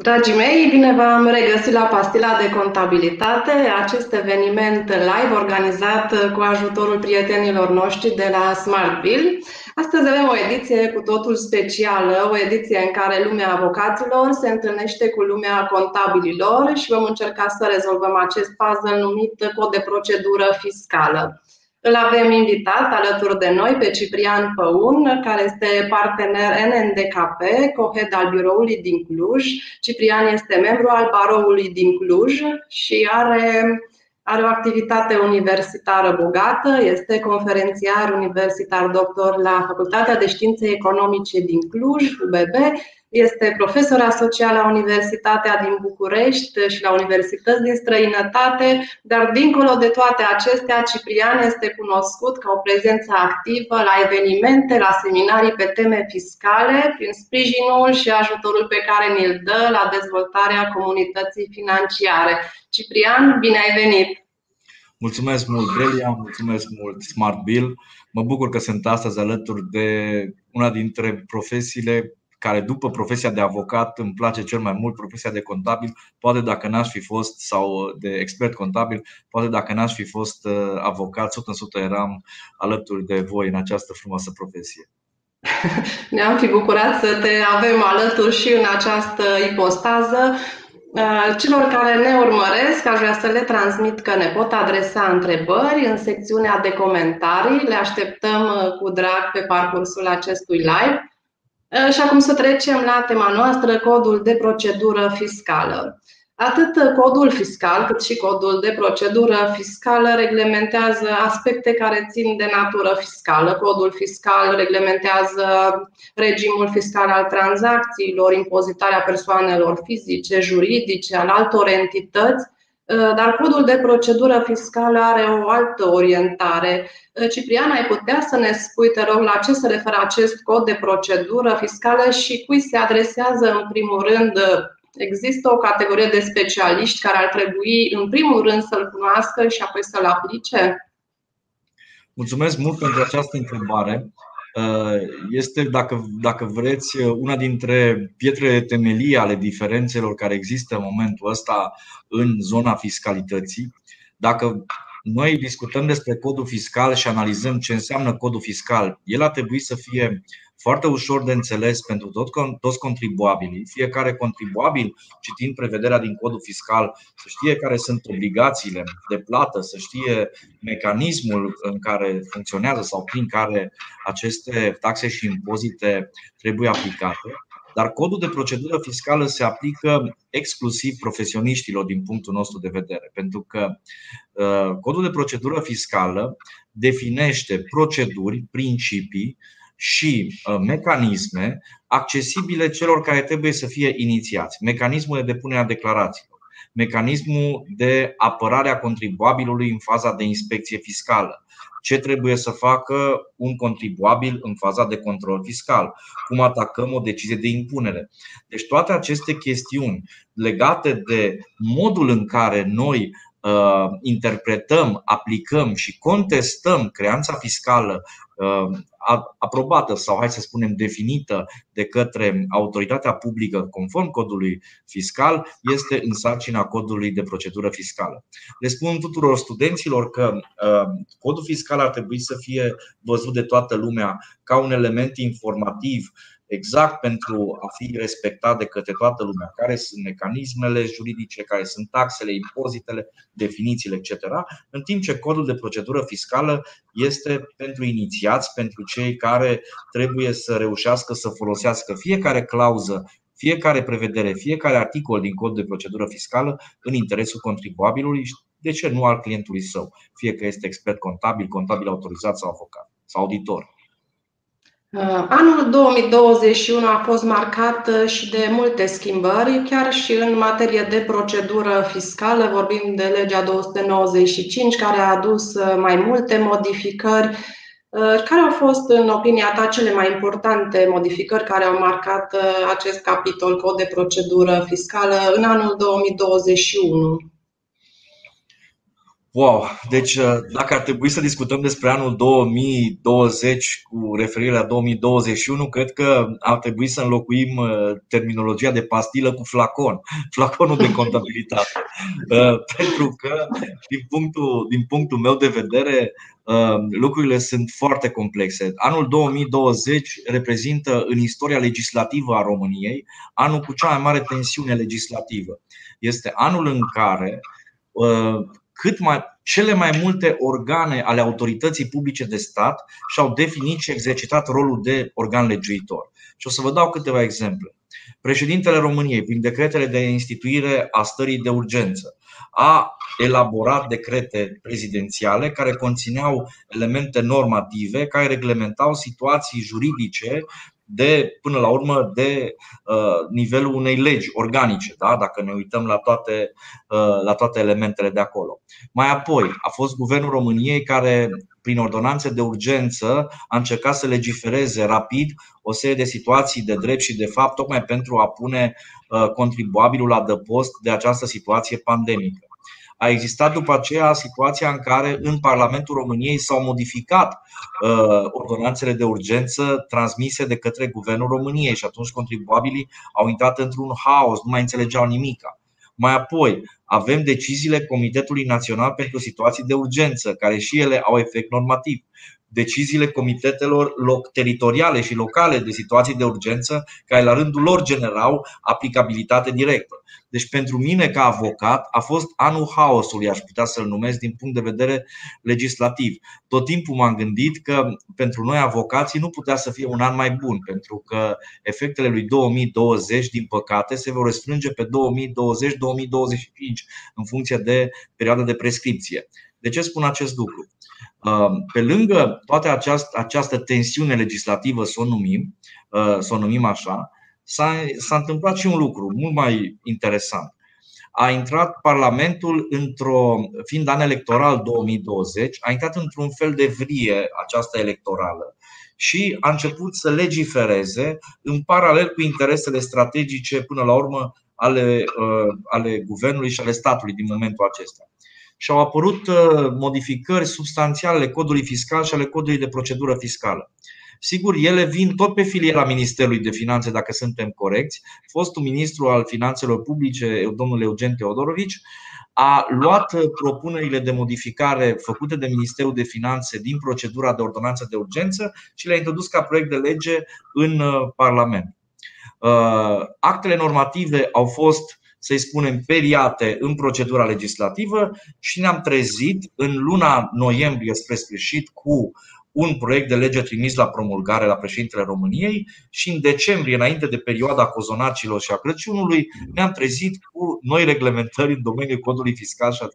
Dragii mei, bine v-am regăsit la Pastila de Contabilitate, acest eveniment live organizat cu ajutorul prietenilor noștri de la Smartville. Astăzi avem o ediție cu totul specială, o ediție în care lumea avocaților se întâlnește cu lumea contabililor și vom încerca să rezolvăm acest puzzle numit cod de procedură fiscală. Îl avem invitat alături de noi pe Ciprian Păun, care este partener NNDKP, cohead al biroului din Cluj. Ciprian este membru al baroului din Cluj și are, are o activitate universitară bogată, este conferențiar universitar doctor la Facultatea de Științe Economice din Cluj, UBB, este profesor asociat la Universitatea din București și la universități din străinătate, dar dincolo de toate acestea, Ciprian este cunoscut ca o prezență activă la evenimente, la seminarii pe teme fiscale, prin sprijinul și ajutorul pe care ni-l dă la dezvoltarea comunității financiare. Ciprian, bine ai venit! Mulțumesc mult, Delia, mulțumesc mult, Smart Bill. Mă bucur că sunt astăzi alături de una dintre profesiile care după profesia de avocat îmi place cel mai mult, profesia de contabil, poate dacă n-aș fi fost, sau de expert contabil, poate dacă n-aș fi fost uh, avocat, 100% eram alături de voi în această frumoasă profesie. Ne-am fi bucurat să te avem alături și în această ipostază. Uh, celor care ne urmăresc, aș vrea să le transmit că ne pot adresa întrebări în secțiunea de comentarii. Le așteptăm uh, cu drag pe parcursul acestui live. Eh, și acum să trecem la tema noastră, codul de procedură fiscală. Atât codul fiscal cât și codul de procedură fiscală reglementează aspecte care țin de natură fiscală. Codul fiscal reglementează regimul fiscal al tranzacțiilor, impozitarea persoanelor fizice, juridice, al altor entități, Uh, dar codul de procedură fiscală are o altă orientare. Uh, Ciprian, ai putea să ne spui, te rog, la ce se referă acest cod de procedură fiscală și cui se adresează în primul rând Există o categorie de specialiști care ar trebui, în primul rând, să-l cunoască și apoi să-l aplice? Mulțumesc mult pentru această întrebare. Uh, este, dacă, dacă vreți, una dintre pietrele temelii ale diferențelor care există în momentul ăsta în zona fiscalității. Dacă noi discutăm despre codul fiscal și analizăm ce înseamnă codul fiscal, el ar trebui să fie foarte ușor de înțeles pentru toți contribuabilii. Fiecare contribuabil, citind prevederea din codul fiscal, să știe care sunt obligațiile de plată, să știe mecanismul în care funcționează sau prin care aceste taxe și impozite trebuie aplicate. Dar codul de procedură fiscală se aplică exclusiv profesioniștilor din punctul nostru de vedere, pentru că uh, codul de procedură fiscală definește proceduri, principii și uh, mecanisme accesibile celor care trebuie să fie inițiați. Mecanismul de depunere a declarațiilor, mecanismul de apărare a contribuabilului în faza de inspecție fiscală, ce trebuie să facă un contribuabil în faza de control fiscal, cum atacăm o decizie de impunere. Deci toate aceste chestiuni legate de modul în care noi uh, interpretăm, aplicăm și contestăm creanța fiscală uh, aprobată sau, hai să spunem, definită de către autoritatea publică conform codului fiscal, este în sarcina codului de procedură fiscală. Le spun tuturor studenților că uh, codul fiscal ar trebui să fie văzut de toată lumea ca un element informativ exact pentru a fi respectat de către toată lumea, care sunt mecanismele juridice, care sunt taxele, impozitele, definițiile, etc. În timp ce codul de procedură fiscală este pentru inițiați, pentru cei care trebuie să reușească să folosească fiecare clauză fiecare prevedere, fiecare articol din cod de procedură fiscală în interesul contribuabilului și de ce nu al clientului său, fie că este expert contabil, contabil autorizat sau avocat sau auditor. Uh, anul 2021 a fost marcat uh, și de multe schimbări, chiar și în materie de procedură fiscală. Vorbim de legea 295, care a adus uh, mai multe modificări. Care au fost, în opinia ta, cele mai importante modificări care au marcat acest capitol, cod de procedură fiscală, în anul 2021? Wow! Deci, uh, dacă ar trebui să discutăm despre anul 2020 cu referire la 2021, cred că ar trebui să înlocuim uh, terminologia de pastilă cu flacon, flaconul de contabilitate. Uh, pentru că, din punctul, din punctul meu de vedere, lucrurile sunt foarte complexe. Anul 2020 reprezintă în istoria legislativă a României anul cu cea mai mare tensiune legislativă. Este anul în care cât mai, cele mai multe organe ale autorității publice de stat și-au definit și exercitat rolul de organ legiuitor. Și o să vă dau câteva exemple. Președintele României, prin decretele de instituire a stării de urgență, a elaborat decrete prezidențiale care conțineau elemente normative care reglementau situații juridice de, până la urmă, de uh, nivelul unei legi organice, da? dacă ne uităm la toate, uh, la toate elementele de acolo. Mai apoi, a fost Guvernul României care, prin ordonanțe de urgență, a încercat să legifereze rapid o serie de situații de drept și de fapt, tocmai pentru a pune uh, contribuabilul la dăpost de această situație pandemică. A existat după aceea situația în care în Parlamentul României s-au modificat uh, ordonanțele de urgență transmise de către Guvernul României și atunci contribuabilii au intrat într-un haos, nu mai înțelegeau nimica. Mai apoi, avem deciziile Comitetului Național pentru Situații de Urgență, care și ele au efect normativ. Deciziile comitetelor teritoriale și locale de situații de urgență, care la rândul lor generau aplicabilitate directă. Deci pentru mine ca avocat a fost anul haosului, aș putea să-l numesc din punct de vedere legislativ. Tot timpul m-am gândit că pentru noi avocații nu putea să fie un an mai bun, pentru că efectele lui 2020, din păcate, se vor restrânge pe 2020-2025 în funcție de perioada de prescripție. De ce spun acest lucru? Pe lângă toată această, această tensiune legislativă, să o numim, să o numim așa, s-a, s-a întâmplat și un lucru mult mai interesant. A intrat Parlamentul într-o, fiind an electoral 2020, a intrat într-un fel de vrie această electorală și a început să legifereze în paralel cu interesele strategice până la urmă ale, uh, ale guvernului și ale statului din momentul acesta. Și au apărut uh, modificări substanțiale ale codului fiscal și ale codului de procedură fiscală. Sigur, ele vin tot pe filiera Ministerului de Finanțe, dacă suntem corecți. Fostul ministru al Finanțelor Publice, domnul Eugen Teodorovici, a luat propunerile de modificare făcute de Ministerul de Finanțe din procedura de ordonanță de urgență și le-a introdus ca proiect de lege în uh, Parlament. Uh, actele normative au fost să-i spunem, periate în procedura legislativă și ne-am trezit în luna noiembrie spre sfârșit cu un proiect de lege trimis la promulgare la președintele României și în decembrie, înainte de perioada cozonacilor și a Crăciunului, ne-am trezit cu noi reglementări în domeniul codului fiscal și a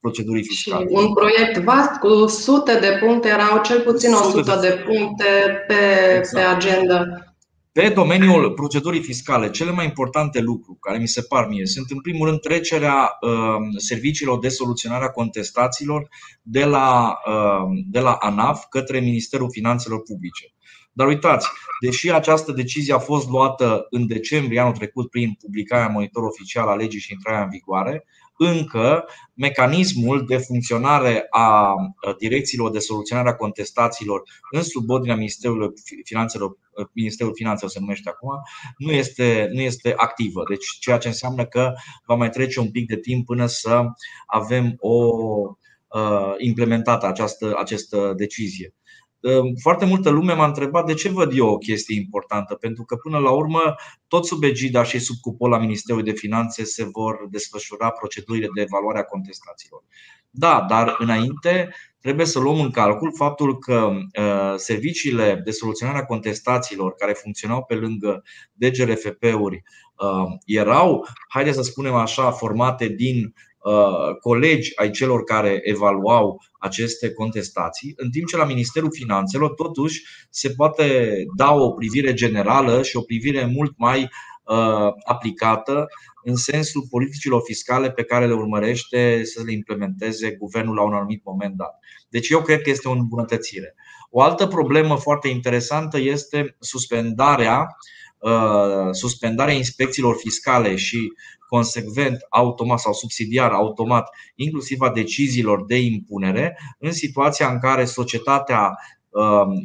procedurii fiscale. Și un proiect vast cu sute de puncte, erau cel puțin 100 de, de puncte pe, exact. pe agenda. Pe domeniul procedurii fiscale, cele mai importante lucruri care mi se par mie sunt, în primul rând, trecerea um, serviciilor de soluționare a contestațiilor de la, um, de la ANAF către Ministerul Finanțelor Publice. Dar uitați, deși această decizie a fost luată în decembrie anul trecut prin publicarea monitor oficial a legii și intrarea în vigoare, încă mecanismul de funcționare a direcțiilor de soluționare a contestațiilor în subordinea Ministerului Finanțelor, Ministerul Finanțelor se numește acum, nu este, nu este activă. Deci ceea ce înseamnă că va mai trece un pic de timp până să avem o implementată această, această decizie. Foarte multă lume m-a întrebat de ce văd eu o chestie importantă, pentru că până la urmă tot sub egida și sub cupola Ministerului de Finanțe se vor desfășura procedurile de evaluare a contestațiilor. Da, dar înainte trebuie să luăm în calcul faptul că uh, serviciile de soluționare a contestațiilor care funcționau pe lângă DGRFP-uri uh, erau, haideți să spunem așa, formate din Uh, colegi ai celor care evaluau aceste contestații, în timp ce la Ministerul Finanțelor totuși se poate da o privire generală și o privire mult mai uh, aplicată în sensul politicilor fiscale pe care le urmărește să le implementeze guvernul la un anumit moment dat. Deci eu cred că este o îmbunătățire. O altă problemă foarte interesantă este suspendarea suspendarea inspecțiilor fiscale și consecvent, automat sau subsidiar, automat, inclusiv a deciziilor de impunere, în situația în care societatea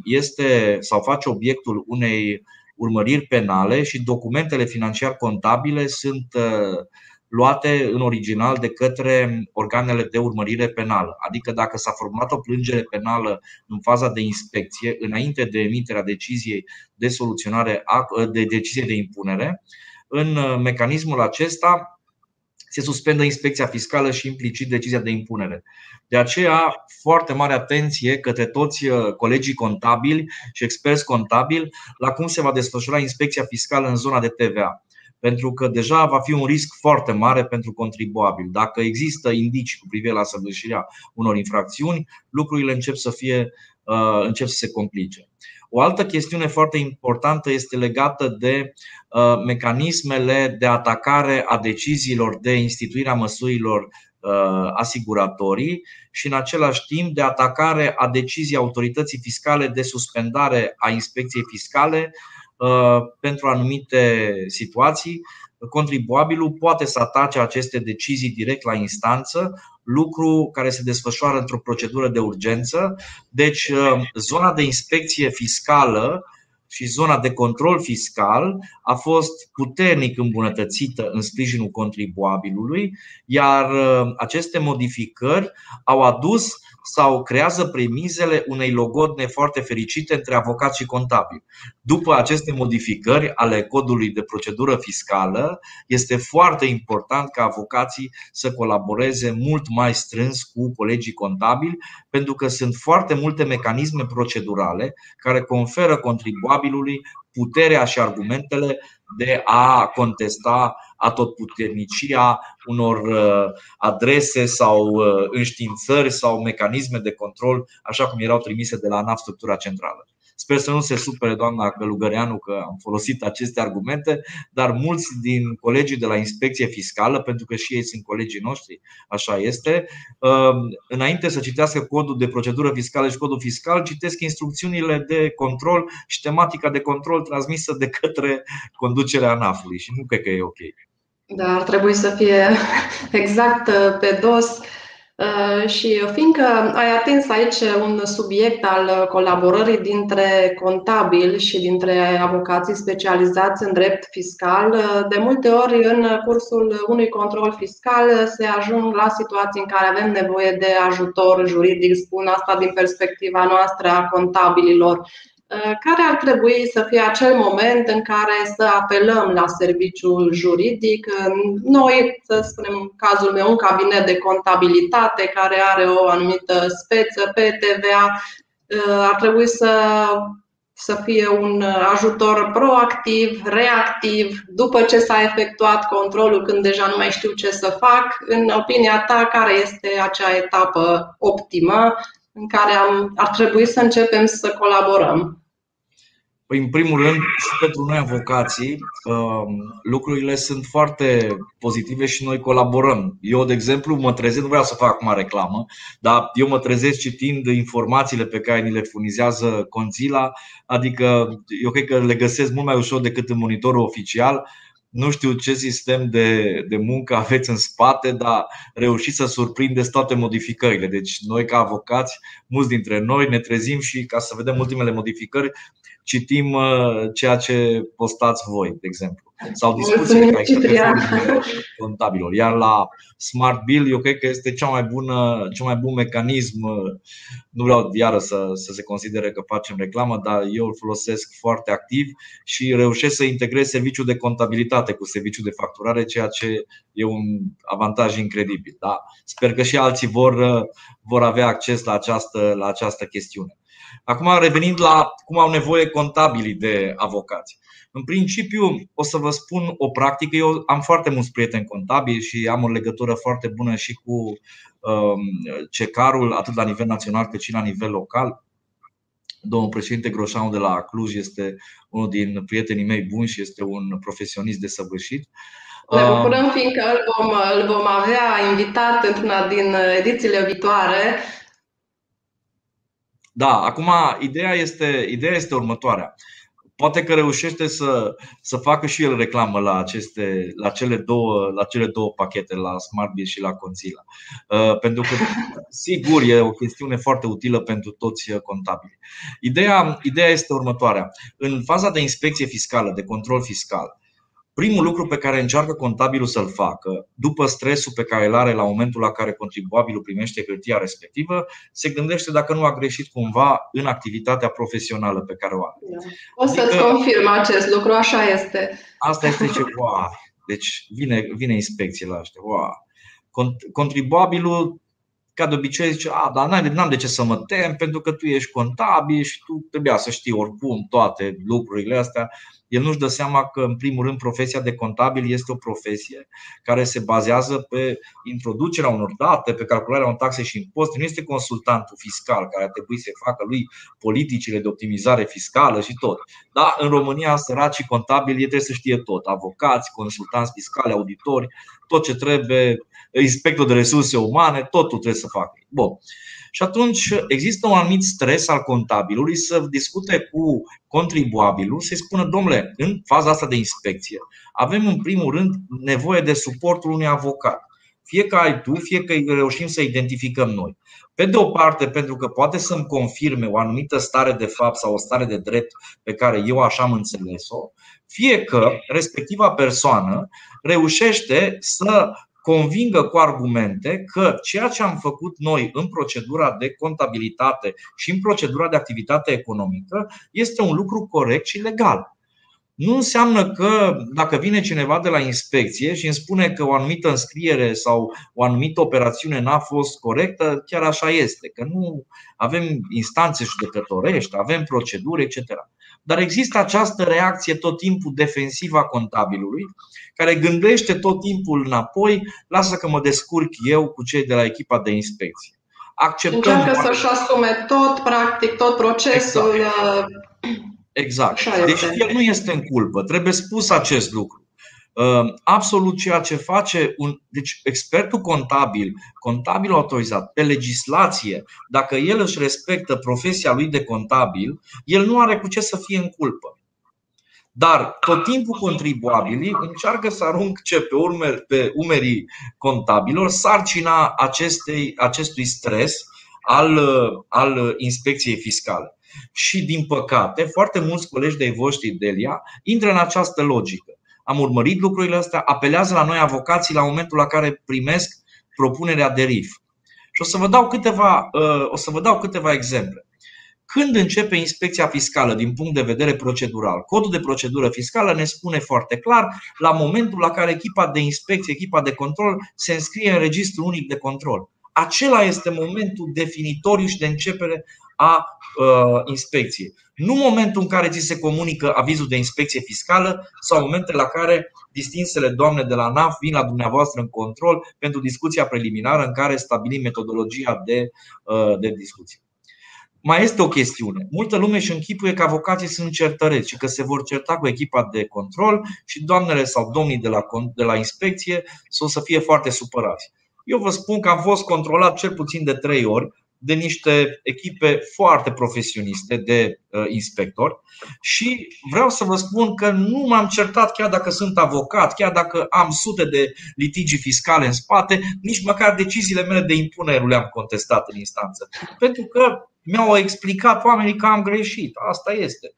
este sau face obiectul unei urmăriri penale și documentele financiar contabile sunt luate în original de către organele de urmărire penală. Adică dacă s-a format o plângere penală în faza de inspecție, înainte de emiterea deciziei de soluționare de decizie de impunere, în uh, mecanismul acesta se suspendă inspecția fiscală și implicit decizia de impunere. De aceea, foarte mare atenție către toți uh, colegii contabili și experți contabili la cum se va desfășura inspecția fiscală în zona de TVA pentru că deja va fi un risc foarte mare pentru contribuabil. Dacă există indicii cu privire la săvârșirea unor infracțiuni, lucrurile încep să, fie, uh, încep să se complice. O altă chestiune foarte importantă este legată de uh, mecanismele de atacare a deciziilor de instituire a măsurilor uh, asiguratorii și în același timp de atacare a deciziei autorității fiscale de suspendare a inspecției fiscale Uh, pentru anumite situații, contribuabilul poate să atace aceste decizii direct la instanță, lucru care se desfășoară într-o procedură de urgență. Deci, uh, zona de inspecție fiscală și zona de control fiscal a fost puternic îmbunătățită în sprijinul contribuabilului, iar uh, aceste modificări au adus sau creează premizele unei logodne foarte fericite între avocați și contabili. După aceste modificări ale codului de procedură fiscală, este foarte important ca avocații să colaboreze mult mai strâns cu colegii contabili, pentru că sunt foarte multe mecanisme procedurale care conferă contribuabilului puterea și argumentele de a contesta atotputernicia unor uh, adrese sau uh, înștiințări sau mecanisme de control, așa cum erau trimise de la ANAF structura centrală. Sper să nu se supere doamna Călugăreanu că am folosit aceste argumente, dar mulți din colegii de la inspecție fiscală, pentru că și ei sunt colegii noștri, așa este, um, înainte să citească codul de procedură fiscală și codul fiscal, citesc instrucțiunile de control și tematica de control transmisă de către conducerea ANAF-ului și nu cred că e ok. Da, ar trebui să fie exact uh, pe dos. Uh, și fiindcă ai atins aici un subiect al colaborării dintre contabili și dintre avocații specializați în drept fiscal, uh, de multe ori în cursul unui control fiscal se ajung la situații în care avem nevoie de ajutor juridic, spun asta din perspectiva noastră a contabililor. Uh, care ar trebui să fie acel moment în care să apelăm la serviciul juridic. Noi, să spunem în cazul meu, un cabinet de contabilitate care are o anumită speță pe TVA, uh, ar trebui să, să fie un ajutor proactiv, reactiv, după ce s-a efectuat controlul, când deja nu mai știu ce să fac. În opinia ta, care este acea etapă optimă în care am, ar trebui să începem să colaborăm? Păi, în primul rând, și pentru noi avocații, um, lucrurile sunt foarte pozitive și noi colaborăm. Eu, de exemplu, mă trezesc, nu vreau să fac acum reclamă, dar eu mă trezesc citind informațiile pe care ni le furnizează Conzila, adică eu cred că le găsesc mult mai ușor decât în monitorul oficial nu știu ce sistem de, de muncă aveți în spate, dar reușiți să surprindeți toate modificările. Deci noi ca avocați, mulți dintre noi ne trezim și ca să vedem ultimele modificări, citim uh, ceea ce postați voi, de exemplu. Sau discuții pe aici contabilor. Iar la Smart Bill, eu cred că este cea mai bună, cel mai bun mecanism. Nu vreau iară să, să se considere că facem reclamă, dar eu îl folosesc foarte activ și reușesc să integrez serviciul de contabilitate cu serviciul de facturare, ceea ce e un avantaj incredibil. Da? Sper că și alții vor, vor avea acces la această, la această chestiune. Acum, revenind la cum au nevoie contabilii de avocați. În principiu, o să vă spun o practică. Eu am foarte mulți prieteni contabili și am o legătură foarte bună și cu um, cecarul, atât la nivel național cât și la nivel local. Domnul președinte Groșanu de la Cluj este unul din prietenii mei buni și este un profesionist desăvârșit. Ne um, bucurăm fiindcă îl vom, îl vom avea invitat într-una din edițiile viitoare da, acum ideea este, ideea este următoarea. Poate că reușește să, să facă și el reclamă la, aceste, la, cele două, la cele două pachete, la SmartBiz și la Conzilla. Uh, pentru că, sigur, e o chestiune foarte utilă pentru toți contabili. Ideea, ideea este următoarea. În faza de inspecție fiscală, de control fiscal, Primul lucru pe care încearcă contabilul să-l facă, după stresul pe care îl are la momentul la care contribuabilul primește hârtia respectivă, se gândește dacă nu a greșit cumva în activitatea profesională pe care o are. Da. O să-ți adică, confirm acest lucru, așa este. Asta este ce, wow, deci vine, vine inspecție la ăștia. Wow. Contribuabilul ca de obicei zice, a, dar n-am de ce să mă tem pentru că tu ești contabil și tu trebuia să știi oricum toate lucrurile astea el nu-și dă seama că, în primul rând, profesia de contabil este o profesie care se bazează pe introducerea unor date, pe calcularea unor taxe și impozite. Nu este consultantul fiscal care ar trebui să facă lui politicile de optimizare fiscală și tot. Da, în România, săracii contabili trebuie să știe tot. Avocați, consultanți fiscali, auditori, tot ce trebuie, inspector de resurse umane, totul trebuie să facă. Bun. Și atunci există un anumit stres al contabilului să discute cu contribuabilul, să-i spună, domnule, în faza asta de inspecție, avem în primul rând nevoie de suportul unui avocat. Fie că ai tu, fie că reușim să identificăm noi. Pe de o parte, pentru că poate să-mi confirme o anumită stare de fapt sau o stare de drept pe care eu așa am înțeles-o, fie că respectiva persoană reușește să convingă cu argumente că ceea ce am făcut noi în procedura de contabilitate și în procedura de activitate economică este un lucru corect și legal. Nu înseamnă că dacă vine cineva de la inspecție și îmi spune că o anumită înscriere sau o anumită operațiune n-a fost corectă, chiar așa este, că nu avem instanțe judecătorești, avem proceduri, etc. Dar există această reacție tot timpul defensivă a contabilului, care gândește tot timpul înapoi, lasă că mă descurc eu cu cei de la echipa de inspecție. Acceptăm Încearcă să-și asume tot, practic, tot procesul. Exact. Exact. Deci el nu este în culpă. Trebuie spus acest lucru. Ă, absolut ceea ce face un. Deci, expertul contabil, contabilul autorizat pe legislație, dacă el își respectă profesia lui de contabil, el nu are cu ce să fie în culpă. Dar tot timpul contribuabilii încearcă să arunce pe, urme, pe umerii contabilor sarcina acestei, acestui stres al, al inspecției fiscale. Și, din păcate, foarte mulți colegi de voștri, Delia, intră în această logică am urmărit lucrurile astea, apelează la noi avocații la momentul la care primesc propunerea de RIF. Și o să vă dau câteva, uh, o să vă dau câteva exemple. Când începe inspecția fiscală din punct de vedere procedural? Codul de procedură fiscală ne spune foarte clar la momentul la care echipa de inspecție, echipa de control se înscrie în registrul unic de control. Acela este momentul definitoriu și de începere a uh, inspecției. Nu momentul în care ți se comunică avizul de inspecție fiscală sau momentele la care distinsele doamne de la NAF vin la dumneavoastră în control pentru discuția preliminară în care stabilim metodologia de, uh, de discuție. Mai este o chestiune. Multă lume își închipuie că avocații sunt certăreți și că se vor certa cu echipa de control și doamnele sau domnii de la, de la inspecție o să fie foarte supărați. Eu vă spun că am fost controlat cel puțin de trei ori de niște echipe foarte profesioniste de uh, inspectori și vreau să vă spun că nu m-am certat chiar dacă sunt avocat, chiar dacă am sute de litigi fiscale în spate, nici măcar deciziile mele de impunere nu le-am contestat în instanță. Pentru că mi-au explicat oamenii că am greșit. Asta este.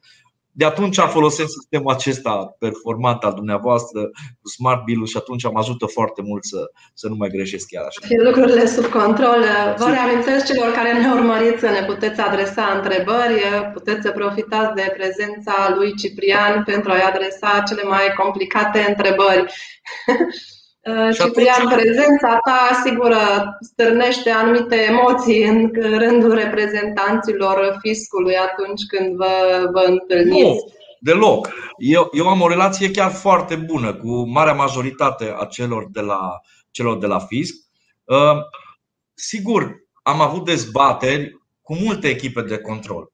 De atunci folosesc sistemul acesta performant al dumneavoastră cu Smart Bill și atunci am ajută foarte mult să, să nu mai greșesc chiar așa. Fie lucrurile sub control. Vă reamintesc celor care ne urmăriți să ne puteți adresa întrebări, puteți să profitați de prezența lui Ciprian pentru a-i adresa cele mai complicate întrebări. Uh, Ciprian, atunci... prezența ta asigură, stârnește anumite emoții în rândul reprezentanților fiscului atunci când vă, vă întâlniți. Nu, deloc. Eu, eu am o relație chiar foarte bună cu marea majoritate a celor de la, celor de la fisc. Uh, sigur, am avut dezbateri cu multe echipe de control.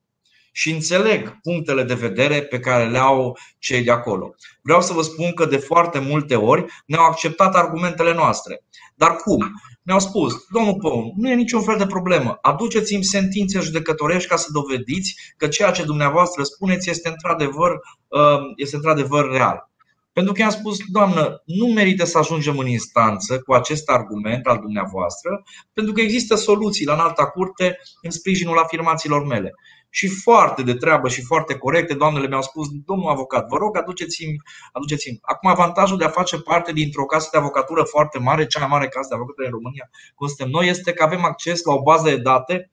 Și înțeleg punctele de vedere pe care le au cei de acolo. Vreau să vă spun că de foarte multe ori ne-au acceptat argumentele noastre. Dar cum? Ne-au spus, domnul Păun, nu e niciun fel de problemă. Aduceți-mi sentințe judecătorești ca să dovediți că ceea ce dumneavoastră spuneți este într-adevăr, uh, este într-adevăr real. Pentru că i-am spus, doamnă, nu merită să ajungem în instanță cu acest argument al dumneavoastră, pentru că există soluții la înalta curte în sprijinul afirmațiilor mele. Și foarte de treabă și foarte corecte, doamnele mi-au spus, domnul avocat, vă rog, aduceți-mi, aduceți-mi. Acum, avantajul de a face parte dintr-o casă de avocatură foarte mare, cea mai mare casă de avocatură în România, cum suntem noi, este că avem acces la o bază de date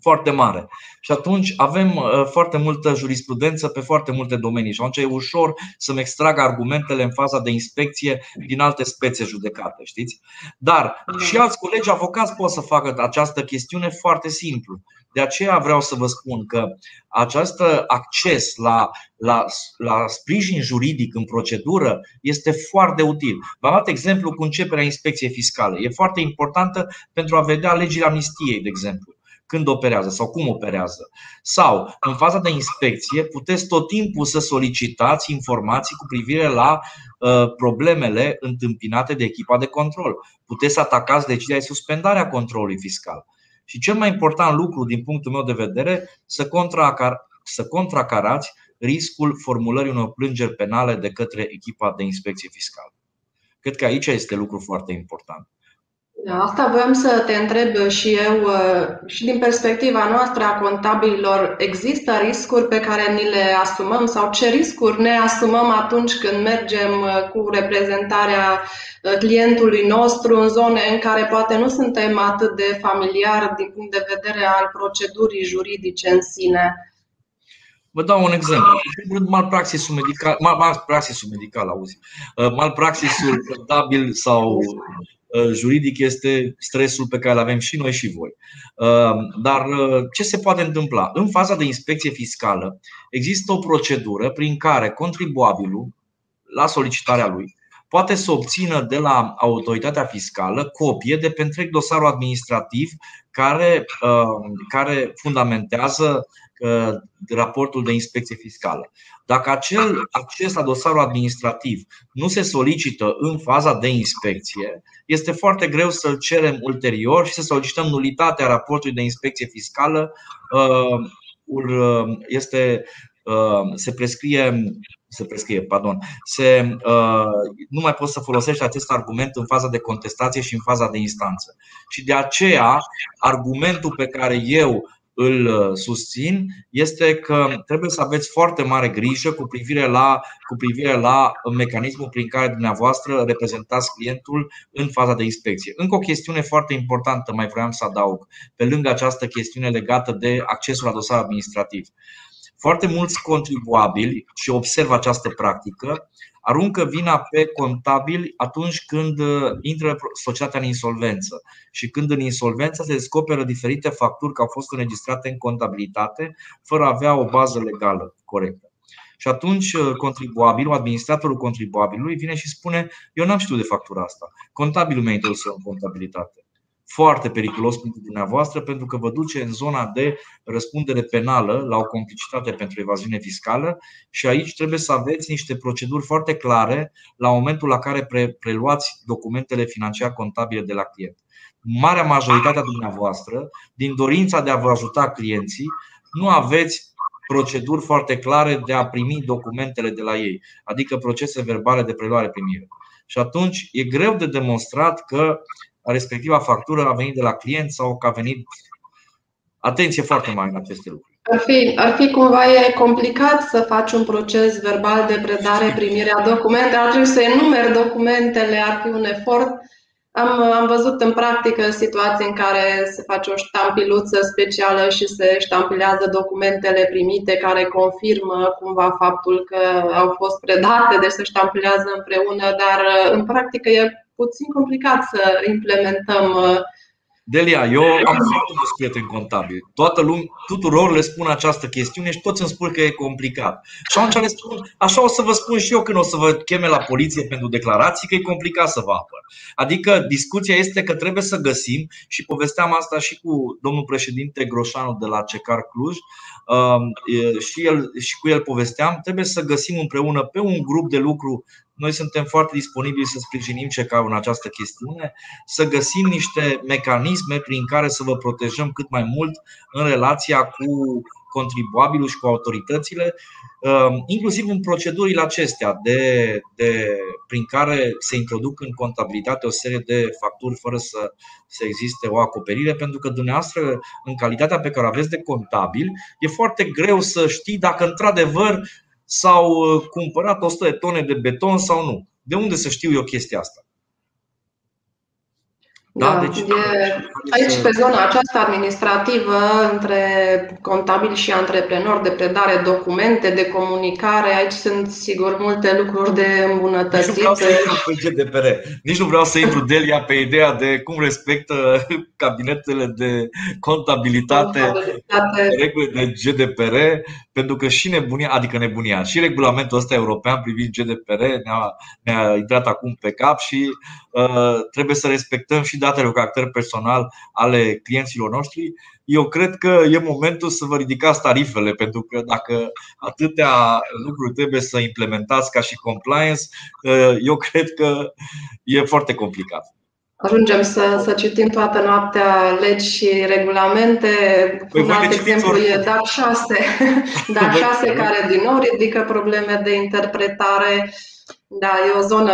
foarte mare. Și atunci avem uh, foarte multă jurisprudență pe foarte multe domenii și atunci e ușor să-mi extrag argumentele în faza de inspecție din alte spețe judecate, știți? Dar da. și alți colegi avocați pot să facă această chestiune foarte simplu. De aceea vreau să vă spun că acest acces la, la, la sprijin juridic în procedură este foarte util. V-am dat exemplu cu începerea inspecției fiscale. E foarte importantă pentru a vedea legile amnistiei, de exemplu când operează sau cum operează. Sau, în faza de inspecție, puteți tot timpul să solicitați informații cu privire la uh, problemele întâmpinate de echipa de control. Puteți să atacați decizia de suspendare a controlului fiscal. Și cel mai important lucru, din punctul meu de vedere, să, contracar- să contracarați riscul formulării unor plângeri penale de către echipa de inspecție fiscală. Cred că aici este lucru foarte important. Da, asta voiam să te întreb și eu, uh, și din perspectiva noastră a contabililor, există riscuri pe care ni le asumăm sau ce riscuri ne asumăm atunci când mergem uh, cu reprezentarea uh, clientului nostru în zone în care poate nu suntem atât de familiari din punct de vedere al procedurii juridice în sine? Vă dau un exemplu. Malpraxisul medical, malpraxisul medical, auzi, malpraxisul contabil sau Uh, juridic este stresul pe care îl avem și noi și voi. Uh, dar uh, ce se poate întâmpla? În faza de inspecție fiscală există o procedură prin care contribuabilul, la solicitarea lui, poate să obțină de la autoritatea fiscală copie de pe întreg dosarul administrativ care, care fundamentează raportul de inspecție fiscală. Dacă acel acces la dosarul administrativ nu se solicită în faza de inspecție, este foarte greu să-l cerem ulterior și să solicităm nulitatea raportului de inspecție fiscală. Uh, uh, este, uh, se prescrie se prescrie, pardon, se, nu mai poți să folosești acest argument în faza de contestație și în faza de instanță. Și de aceea, argumentul pe care eu îl uh, susțin este că trebuie să aveți foarte mare grijă cu privire la, cu privire la mecanismul prin care dumneavoastră reprezentați clientul în faza de inspecție. Încă o chestiune foarte importantă mai vreau să adaug, pe lângă această chestiune legată de accesul la dosar administrativ. Foarte mulți contribuabili, și observ această practică, aruncă vina pe contabili atunci când uh, intră societatea în insolvență și când în insolvență se descoperă diferite facturi care au fost înregistrate în contabilitate fără a avea o bază legală corectă. Și atunci uh, contribuabilul, administratorul contribuabilului vine și spune Eu n-am știut de factura asta. Contabilul mi-a introdus în contabilitate foarte periculos pentru dumneavoastră pentru că vă duce în zona de răspundere penală la o complicitate pentru evaziune fiscală și aici trebuie să aveți niște proceduri foarte clare la momentul la care pre- preluați documentele financiar contabile de la client. Marea majoritate a dumneavoastră, din dorința de a vă ajuta clienții, nu aveți proceduri foarte clare de a primi documentele de la ei, adică procese verbale de preluare-primire. Și atunci e greu de demonstrat că respectiva factură a venit de la client sau că a venit. Atenție foarte mare în aceste lucruri. Ar fi, ar fi cumva e complicat să faci un proces verbal de predare, primire a documente, ar trebui să enumeri documentele, ar fi un efort. Am, am văzut în practică situații în care se face o ștampiluță specială și se ștampilează documentele primite care confirmă cumva faptul că au fost predate, deci se ștampilează împreună, dar în practică e puțin complicat să implementăm uh, Delia, eu am foarte mulți prieteni contabili. Toată lumea, tuturor le spun această chestiune și toți îmi spun că e complicat. Și atunci le spun, așa o să vă spun și eu când o să vă cheme la poliție pentru declarații, că e complicat să vă apăr. Adică discuția este că trebuie să găsim, și povesteam asta și cu domnul președinte Groșanu de la Cecar Cluj, um, și, el, și cu el povesteam, trebuie să găsim împreună pe un grup de lucru. Noi suntem foarte disponibili să sprijinim CECA în această chestiune, să găsim niște mecanisme prin care să vă protejăm cât mai mult în relația cu contribuabilul și cu autoritățile, um, inclusiv în procedurile acestea de, de, prin care se introduc în contabilitate o serie de facturi fără să, să existe o acoperire, pentru că dumneavoastră, în calitatea pe care o aveți de contabil, e foarte greu să știi dacă într-adevăr s-au uh, cumpărat 100 de tone de beton sau nu. De unde să știu eu chestia asta? Da, da deci, e, aici, pe zona aceasta administrativă, între contabili și antreprenori, de predare documente, de comunicare, aici sunt sigur multe lucruri de îmbunătățit. Nici nu vreau să intru pe GDPR. Nici nu vreau să intru Delia pe ideea de cum respectă cabinetele de contabilitate, contabilitate. regulile de GDPR, pentru că și nebunia, adică nebunia, și regulamentul ăsta european privind GDPR ne-a, ne-a intrat acum pe cap și uh, trebuie să respectăm și datele cu caracter personal ale clienților noștri, eu cred că e momentul să vă ridicați tarifele, pentru că dacă atâtea lucruri trebuie să implementați ca și compliance, eu cred că e foarte complicat. Ajungem să, să citim toată noaptea legi și regulamente. Păi Un alt exemplu e DAC 6, DAC 6 care din nou ridică probleme de interpretare. Da, e o zonă,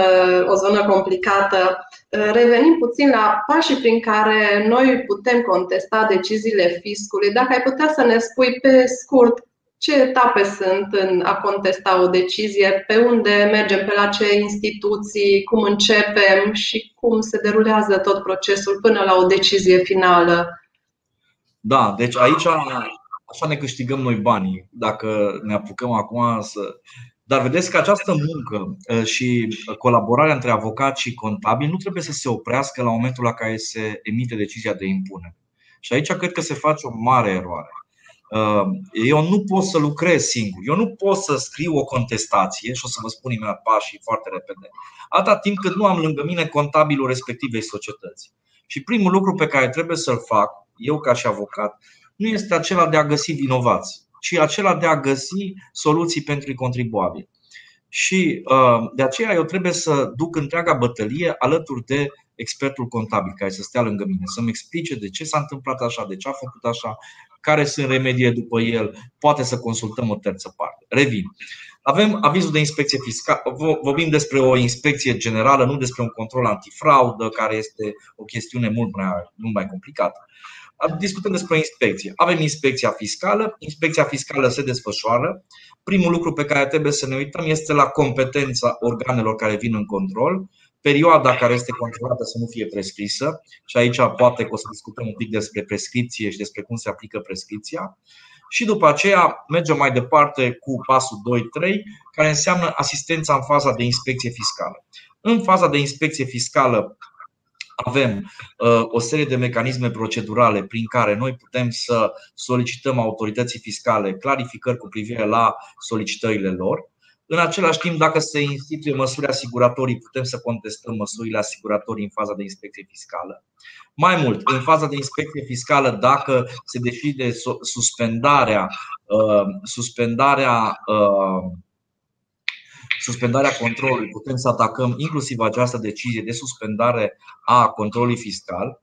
o zonă complicată. Revenim puțin la pașii prin care noi putem contesta deciziile fiscului. Dacă ai putea să ne spui pe scurt ce etape sunt în a contesta o decizie, pe unde mergem, pe la ce instituții, cum începem și cum se derulează tot procesul până la o decizie finală. Da, deci aici așa ne câștigăm noi banii. Dacă ne apucăm acum să dar vedeți că această muncă uh, și colaborarea între avocat și contabil nu trebuie să se oprească la momentul la care se emite decizia de impune. Și aici cred că se face o mare eroare. Uh, eu nu pot să lucrez singur, eu nu pot să scriu o contestație și o să vă spun imediat pașii foarte repede, atâta timp cât nu am lângă mine contabilul respectivei societăți. Și primul lucru pe care trebuie să-l fac, eu ca și avocat, nu este acela de a găsi vinovați ci acela de a găsi soluții pentru contribuabili. Și uh, de aceea eu trebuie să duc întreaga bătălie alături de expertul contabil care să stea lângă mine, să-mi explice de ce s-a întâmplat așa, de ce a făcut așa, care sunt remedii după el, poate să consultăm o terță parte. Revin. Avem avizul de inspecție fiscală, vorbim despre o inspecție generală, nu despre un control antifraudă, care este o chestiune mult mai, mult mai complicată. Discutăm despre inspecție. Avem inspecția fiscală. Inspecția fiscală se desfășoară. Primul lucru pe care trebuie să ne uităm este la competența organelor care vin în control, perioada care este controlată să nu fie prescrisă și aici poate că o să discutăm un pic despre prescripție și despre cum se aplică prescripția. Și după aceea mergem mai departe cu pasul 2-3, care înseamnă asistența în faza de inspecție fiscală. În faza de inspecție fiscală avem uh, o serie de mecanisme procedurale prin care noi putem să solicităm autorității fiscale clarificări cu privire la solicitările lor. În același timp, dacă se instituie măsuri asiguratorii, putem să contestăm măsurile asiguratorii în faza de inspecție fiscală. Mai mult, în faza de inspecție fiscală, dacă se decide suspendarea, uh, suspendarea uh, suspendarea controlului, putem să atacăm inclusiv această decizie de suspendare a controlului fiscal.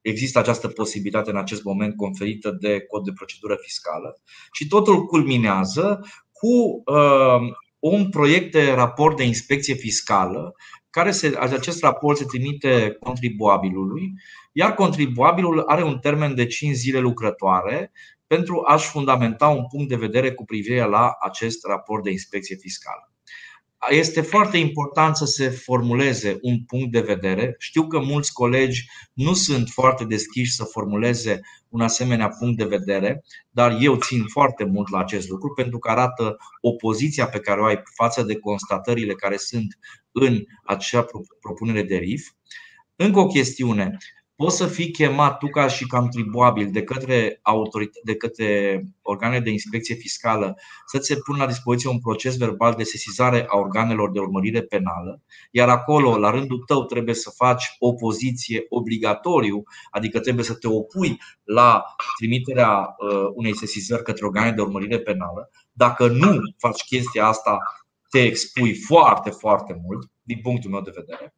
Există această posibilitate în acest moment conferită de cod de procedură fiscală. Și totul culminează cu uh, un proiect de raport de inspecție fiscală care se, acest raport se trimite contribuabilului, iar contribuabilul are un termen de 5 zile lucrătoare pentru a-și fundamenta un punct de vedere cu privire la acest raport de inspecție fiscală este foarte important să se formuleze un punct de vedere. Știu că mulți colegi nu sunt foarte deschiși să formuleze un asemenea punct de vedere, dar eu țin foarte mult la acest lucru pentru că arată opoziția pe care o ai față de constatările care sunt în acea propunere de RIF. Încă o chestiune. Poți să fii chemat tu ca și contribuabil de către, autorit- de către organe de inspecție fiscală să ți se pună la dispoziție un proces verbal de sesizare a organelor de urmărire penală, iar acolo, la rândul tău, trebuie să faci opoziție obligatoriu, adică trebuie să te opui la trimiterea uh, unei sesizări către organe de urmărire penală. Dacă nu faci chestia asta, te expui foarte, foarte mult, din punctul meu de vedere.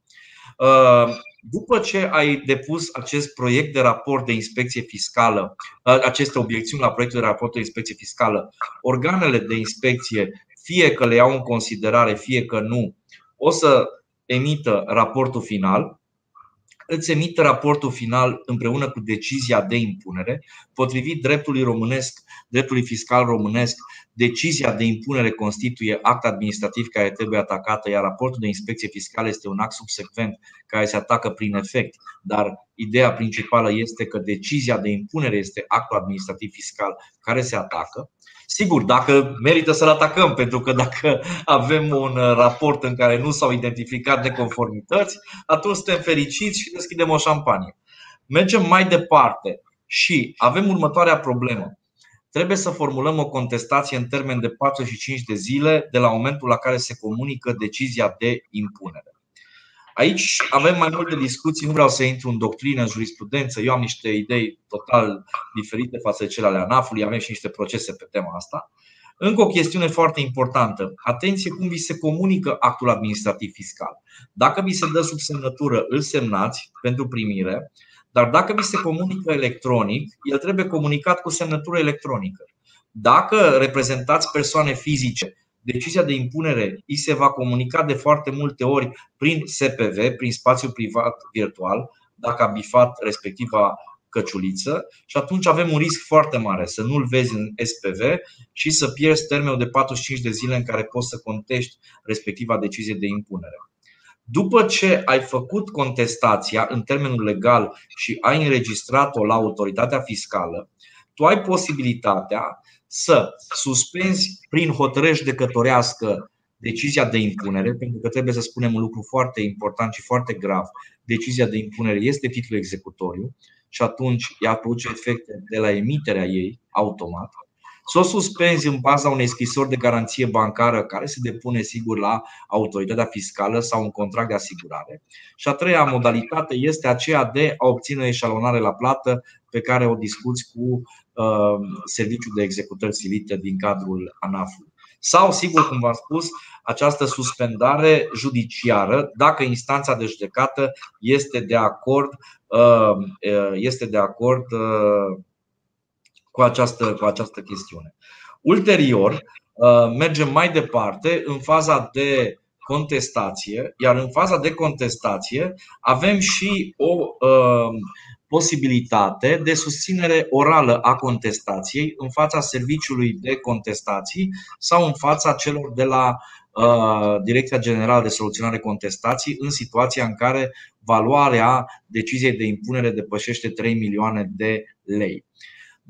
Uh, după ce ai depus acest proiect de raport de inspecție fiscală, uh, aceste obiecțiuni la proiectul de raport de inspecție fiscală, organele de inspecție, fie că le iau în considerare, fie că nu, o să emită raportul final îți emită raportul final împreună cu decizia de impunere. Potrivit dreptului românesc, dreptului fiscal românesc, decizia de impunere constituie act administrativ care trebuie atacată, iar raportul de inspecție fiscală este un act subsecvent care se atacă prin efect. Dar ideea principală este că decizia de impunere este actul administrativ fiscal care se atacă. Sigur, dacă merită să-l atacăm, pentru că dacă avem un raport în care nu s-au identificat neconformități, atunci suntem fericiți și deschidem o șampanie. Mergem mai departe și avem următoarea problemă. Trebuie să formulăm o contestație în termen de 45 de zile de la momentul la care se comunică decizia de impunere. Aici avem mai multe discuții, nu vreau să intru în doctrină, în jurisprudență, eu am niște idei total diferite față de cele ale ANAF-ului, avem și niște procese pe tema asta. Încă o chestiune foarte importantă. Atenție cum vi se comunică actul administrativ fiscal. Dacă vi se dă sub semnătură, îl semnați pentru primire, dar dacă vi se comunică electronic, el trebuie comunicat cu semnătură electronică. Dacă reprezentați persoane fizice decizia de impunere îi se va comunica de foarte multe ori prin SPV, prin spațiu privat virtual, dacă a bifat respectiva căciuliță și atunci avem un risc foarte mare să nu-l vezi în SPV și să pierzi termenul de 45 de zile în care poți să contești respectiva decizie de impunere. După ce ai făcut contestația în termenul legal și ai înregistrat-o la autoritatea fiscală, tu ai posibilitatea să suspenzi prin hotărâre judecătorească decizia de impunere, pentru că trebuie să spunem un lucru foarte important și foarte grav. Decizia de impunere este titlul executoriu și atunci ea produce efecte de la emiterea ei automat să o suspenzi în baza unei scrisori de garanție bancară care se depune sigur la autoritatea fiscală sau un contract de asigurare. Și a treia modalitate este aceea de a obține eșalonare la plată pe care o discuți cu uh, Serviciul de Executări Silite din cadrul ANAF-ului. Sau, sigur, cum v-am spus, această suspendare judiciară, dacă instanța de judecată este de acord, uh, este de acord uh, cu această, cu această chestiune. Ulterior, uh, mergem mai departe în faza de contestație, iar în faza de contestație avem și o uh, posibilitate de susținere orală a contestației în fața serviciului de contestații sau în fața celor de la uh, Direcția Generală de Soluționare Contestații în situația în care valoarea deciziei de impunere depășește 3 milioane de lei.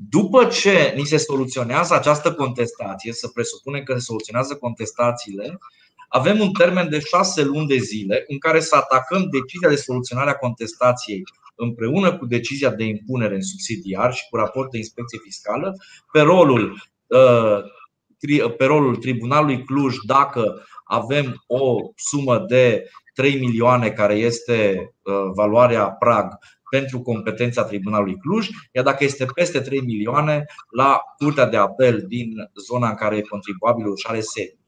După ce ni se soluționează această contestație, să presupunem că se soluționează contestațiile, avem un termen de șase luni de zile în care să atacăm decizia de soluționare a contestației împreună cu decizia de impunere în subsidiar și cu raport de inspecție fiscală pe rolul, uh, pe rolul Tribunalului Cluj dacă avem o sumă de 3 milioane care este uh, valoarea prag pentru competența Tribunalului Cluj, iar dacă este peste 3 milioane, la Curtea de Apel din zona în care contribuabilul își are sediu.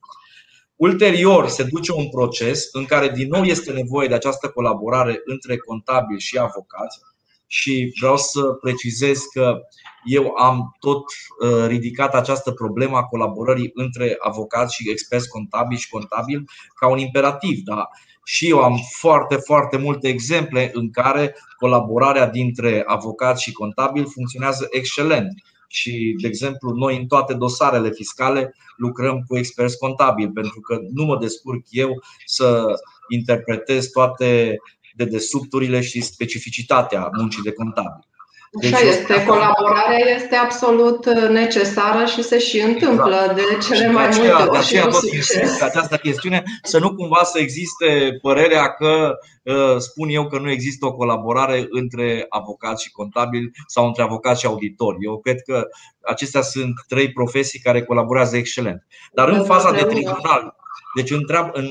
Ulterior se duce un proces în care din nou este nevoie de această colaborare între contabili și avocați și vreau să precizez că eu am tot uh, ridicat această problemă a colaborării între avocați și experți contabili și contabili ca un imperativ. Da? Și eu am foarte, foarte multe exemple în care colaborarea dintre avocat și contabil funcționează excelent. Și, de exemplu, noi în toate dosarele fiscale lucrăm cu experți contabili, pentru că nu mă descurc eu să interpretez toate dedesubturile și specificitatea muncii de contabil. Deci Așa este, colaborarea este absolut necesară și se și întâmplă exact. de cele mai multe ori. De aceea tot insist această chestiune, să nu cumva să existe părerea că uh, spun eu că nu există o colaborare între avocați și contabili sau între avocați și auditori. Eu cred că acestea sunt trei profesii care colaborează excelent. Dar în faza de tribunal, deci în,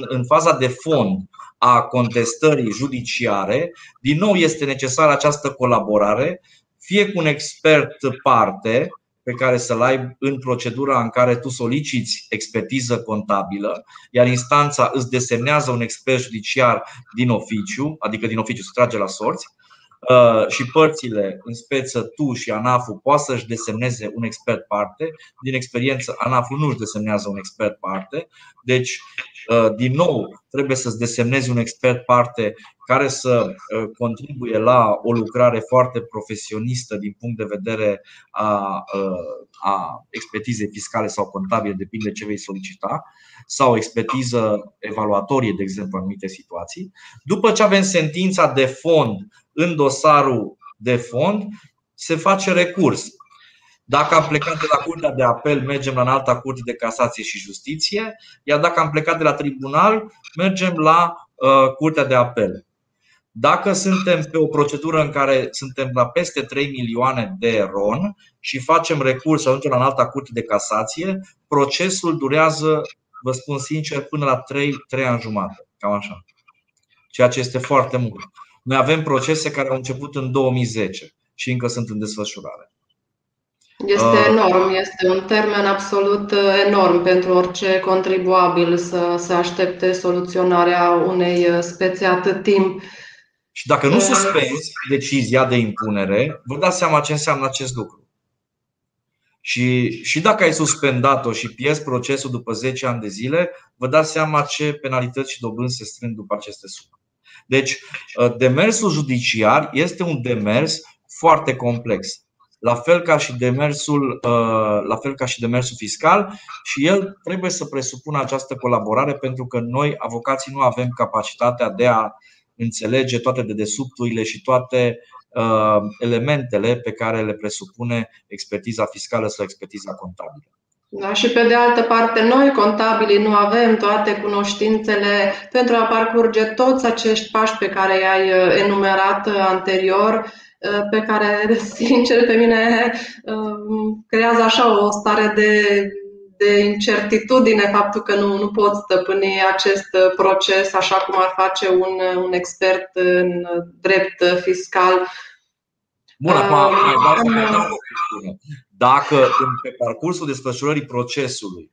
în faza de fond, a contestării judiciare, din nou este necesară această colaborare fie cu un expert parte pe care să-l ai în procedura în care tu soliciți expertiză contabilă, iar instanța îți desemnează un expert judiciar din oficiu, adică din oficiu se trage la sorți, uh, și părțile, în speță tu și ANAF-ul, poate să-și desemneze un expert parte. Din experiență, ANAF-ul nu își desemnează un expert parte. Deci, uh, din nou, trebuie să-ți desemnezi un expert parte care să uh, contribuie la o lucrare foarte profesionistă din punct de vedere a, uh, a expertizei fiscale sau contabile, depinde ce vei solicita, sau expertiză evaluatorie, de exemplu, în anumite situații. După ce avem sentința de fond în dosarul de fond, se face recurs. Dacă am plecat de la Curtea de Apel, mergem la înalta Curte de Casație și Justiție, iar dacă am plecat de la tribunal, mergem la uh, Curtea de Apel. Dacă suntem pe o procedură în care suntem la peste 3 milioane de RON și facem recurs, ajungem la alta curte de casație, procesul durează, vă spun sincer, până la 3, 3 ani jumate. Cam așa. Ceea ce este foarte mult. Noi avem procese care au început în 2010 și încă sunt în desfășurare. Este uh, enorm, este un termen absolut uh, enorm pentru orice contribuabil să, să aștepte soluționarea unei uh, spețe atât timp. Și dacă nu suspenzi decizia de impunere, vă dați seama ce înseamnă acest lucru. Și, și dacă ai suspendat-o și pierzi procesul după 10 ani de zile, vă dați seama ce penalități și dobânzi se strâng după aceste sume. Deci, uh, demersul judiciar este un demers foarte complex. La fel ca și demersul, uh, la fel ca și demersul fiscal și el trebuie să presupună această colaborare pentru că noi, avocații, nu avem capacitatea de a înțelege toate dedesubturile și toate uh, elementele pe care le presupune expertiza fiscală sau expertiza contabilă. Da, și pe de altă parte, noi, contabilii, nu avem toate cunoștințele pentru a parcurge toți acești pași pe care i-ai uh, enumerat uh, anterior, pe care, sincer, pe mine creează așa o stare de de incertitudine faptul că nu, nu pot stăpâni acest proces așa cum ar face un, un expert în drept fiscal. Bun, acum mai dau o Dacă pe parcursul desfășurării procesului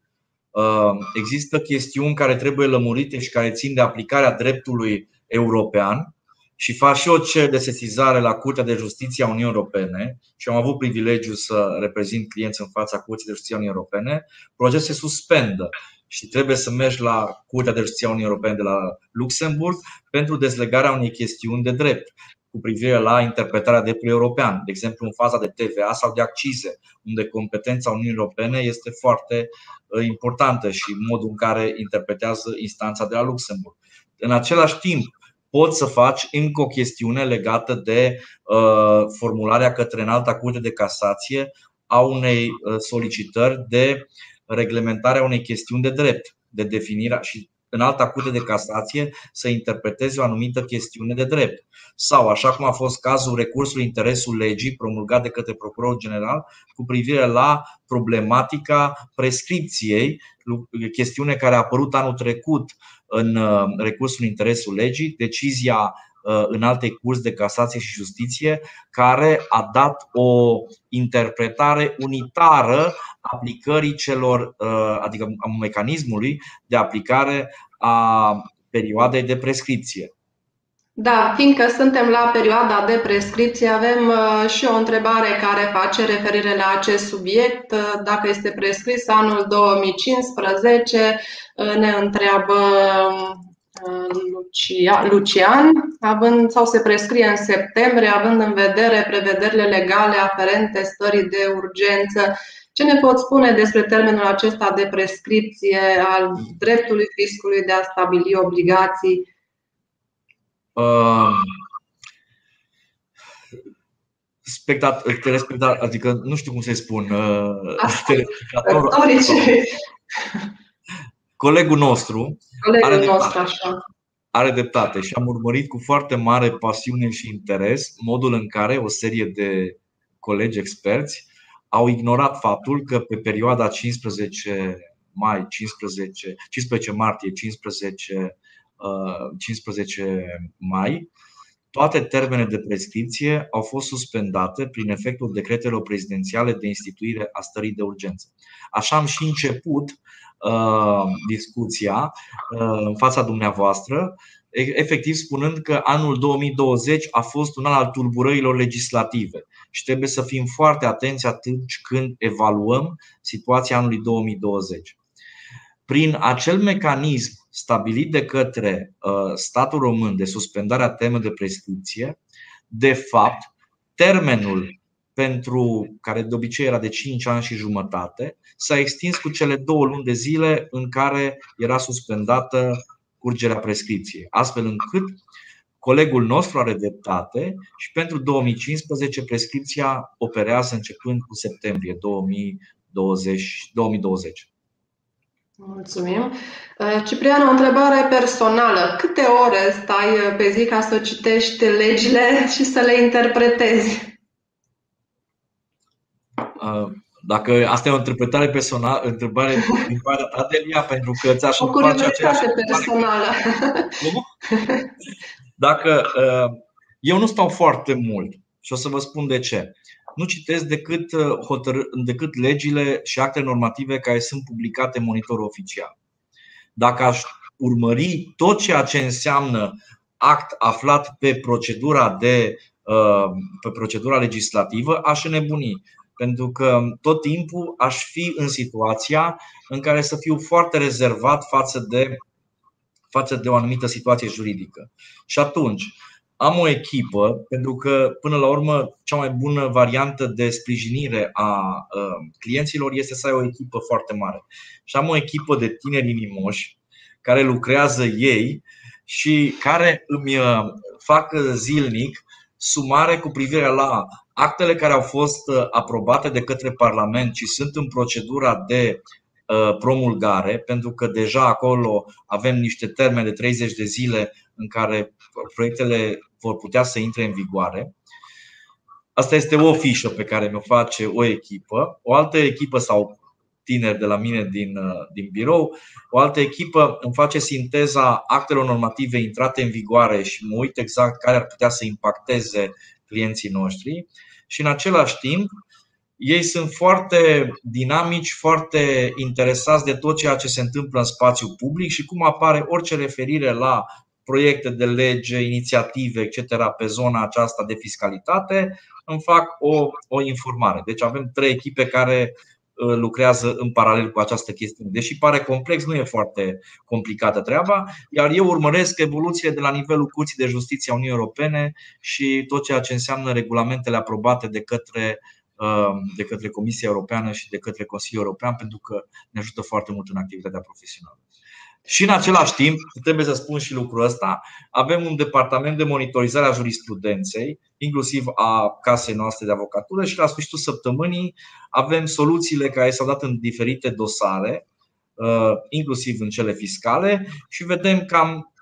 uh, există chestiuni care trebuie lămurite și care țin de aplicarea dreptului european, și fac și o cer de sesizare la Curtea de Justiție a Uniunii Europene și am avut privilegiu să reprezint clienți în fața Curții de Justiție a Uniunii Europene, procesul se suspendă și trebuie să mergi la Curtea de Justiție a Uniunii Europene de la Luxemburg pentru dezlegarea unei chestiuni de drept cu privire la interpretarea dreptului european, de exemplu în faza de TVA sau de accize, unde competența Uniunii Europene este foarte uh, importantă și modul în care interpretează instanța de la Luxemburg. În același timp, poți să faci încă o chestiune legată de uh, formularea către înalta curte de casație a unei uh, solicitări de reglementarea unei chestiuni de drept, de definirea și în alta curte de casație să interpreteze o anumită chestiune de drept. Sau, așa cum a fost cazul recursului interesul legii promulgat de către Procurorul General cu privire la problematica prescripției, chestiune care a apărut anul trecut în uh, recursul interesul legii, decizia uh, în alte curs de casație și justiție, care a dat o interpretare unitară aplicării celor, uh, adică a mecanismului de aplicare a perioadei de prescripție. Da, fiindcă suntem la perioada de prescripție, avem și o întrebare care face referire la acest subiect. Dacă este prescris anul 2015, ne întreabă uh, Lucian, având, sau se prescrie în septembrie, având în vedere prevederile legale aferente stării de urgență. Ce ne pot spune despre termenul acesta de prescripție al dreptului fiscului de a stabili obligații? Uh, spectat, telespectat, adică nu știu cum să-i spun, uh, telespectator. Colegul nostru Colegul are nostru, dreptate, așa. are dreptate și am urmărit cu foarte mare pasiune și interes modul în care o serie de colegi experți au ignorat faptul că pe perioada 15 mai, 15, 15 martie, 15, 15 mai, toate termenele de prescripție au fost suspendate prin efectul decretelor prezidențiale de instituire a stării de urgență. Așa am și început uh, discuția uh, în fața dumneavoastră, efectiv spunând că anul 2020 a fost un an al tulburărilor legislative și trebuie să fim foarte atenți atunci când evaluăm situația anului 2020. Prin acel mecanism stabilit de către uh, statul român de suspendare a temei de prescripție, de fapt, termenul pentru care de obicei era de 5 ani și jumătate, s-a extins cu cele două luni de zile în care era suspendată curgerea prescripției, astfel încât colegul nostru are dreptate și pentru 2015 prescripția operează începând cu septembrie 2020. 2020. Mulțumim. Uh, Ciprian, o întrebare personală. Câte ore stai uh, pe zi ca să citești legile și să le interpretezi? Uh, dacă asta e o interpretare personală, întrebare din partea ta, Delia, pentru că ți-aș O curiozitate personală. Dacă eu nu stau foarte mult și o să vă spun de ce nu citesc decât, uh, hotăr- decât legile și acte normative care sunt publicate în monitorul oficial. Dacă aș urmări tot ceea ce înseamnă act aflat pe procedura, de, uh, pe procedura legislativă, aș nebuni. Pentru că tot timpul aș fi în situația în care să fiu foarte rezervat față de, față de o anumită situație juridică. Și atunci, am o echipă, pentru că până la urmă cea mai bună variantă de sprijinire a ă, clienților este să ai o echipă foarte mare. Și am o echipă de tineri inimoși care lucrează ei și care îmi ă, fac zilnic sumare cu privire la actele care au fost ă, aprobate de către Parlament și sunt în procedura de promulgare, pentru că deja acolo avem niște termene de 30 de zile în care proiectele vor putea să intre în vigoare. Asta este o fișă pe care mi-o face o echipă. O altă echipă sau tineri de la mine din, uh, din birou, o altă echipă îmi face sinteza actelor normative intrate în vigoare și mă uit exact care ar putea să impacteze clienții noștri și în același timp ei sunt foarte dinamici, foarte interesați de tot ceea ce se întâmplă în spațiu public și cum apare orice referire la proiecte de lege, inițiative, etc. pe zona aceasta de fiscalitate, îmi fac o, o informare. Deci avem trei echipe care uh, lucrează în paralel cu această chestiune. Deși pare complex, nu e foarte complicată treaba, iar eu urmăresc evoluțiile de la nivelul Curții de Justiție a Uniunii Europene și tot ceea ce înseamnă regulamentele aprobate de către uh, de către Comisia Europeană și de către Consiliul European, pentru că ne ajută foarte mult în activitatea profesională. Și în același timp, trebuie să spun și lucrul ăsta, avem un departament de monitorizare a jurisprudenței, inclusiv a casei noastre de avocatură și la sfârșitul săptămânii avem soluțiile care s-au dat în diferite dosare, uh, inclusiv în cele fiscale și vedem cam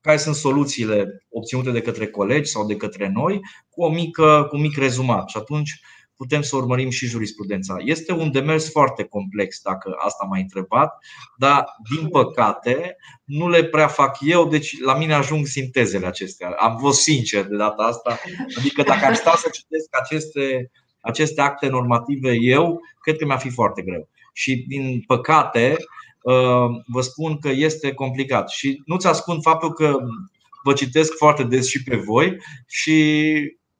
care sunt soluțiile obținute de către colegi sau de către noi cu, o mică, cu un mic rezumat. Și atunci putem să urmărim și jurisprudența. Este un demers foarte complex, dacă asta m-ai întrebat, dar din păcate nu le prea fac eu, deci la mine ajung sintezele acestea. Am fost sincer de data asta, adică dacă am sta să citesc aceste, aceste acte normative eu, cred că mi-ar fi foarte greu. Și din păcate, uh, vă spun că este complicat. Și nu-ți ascund faptul că vă citesc foarte des și pe voi și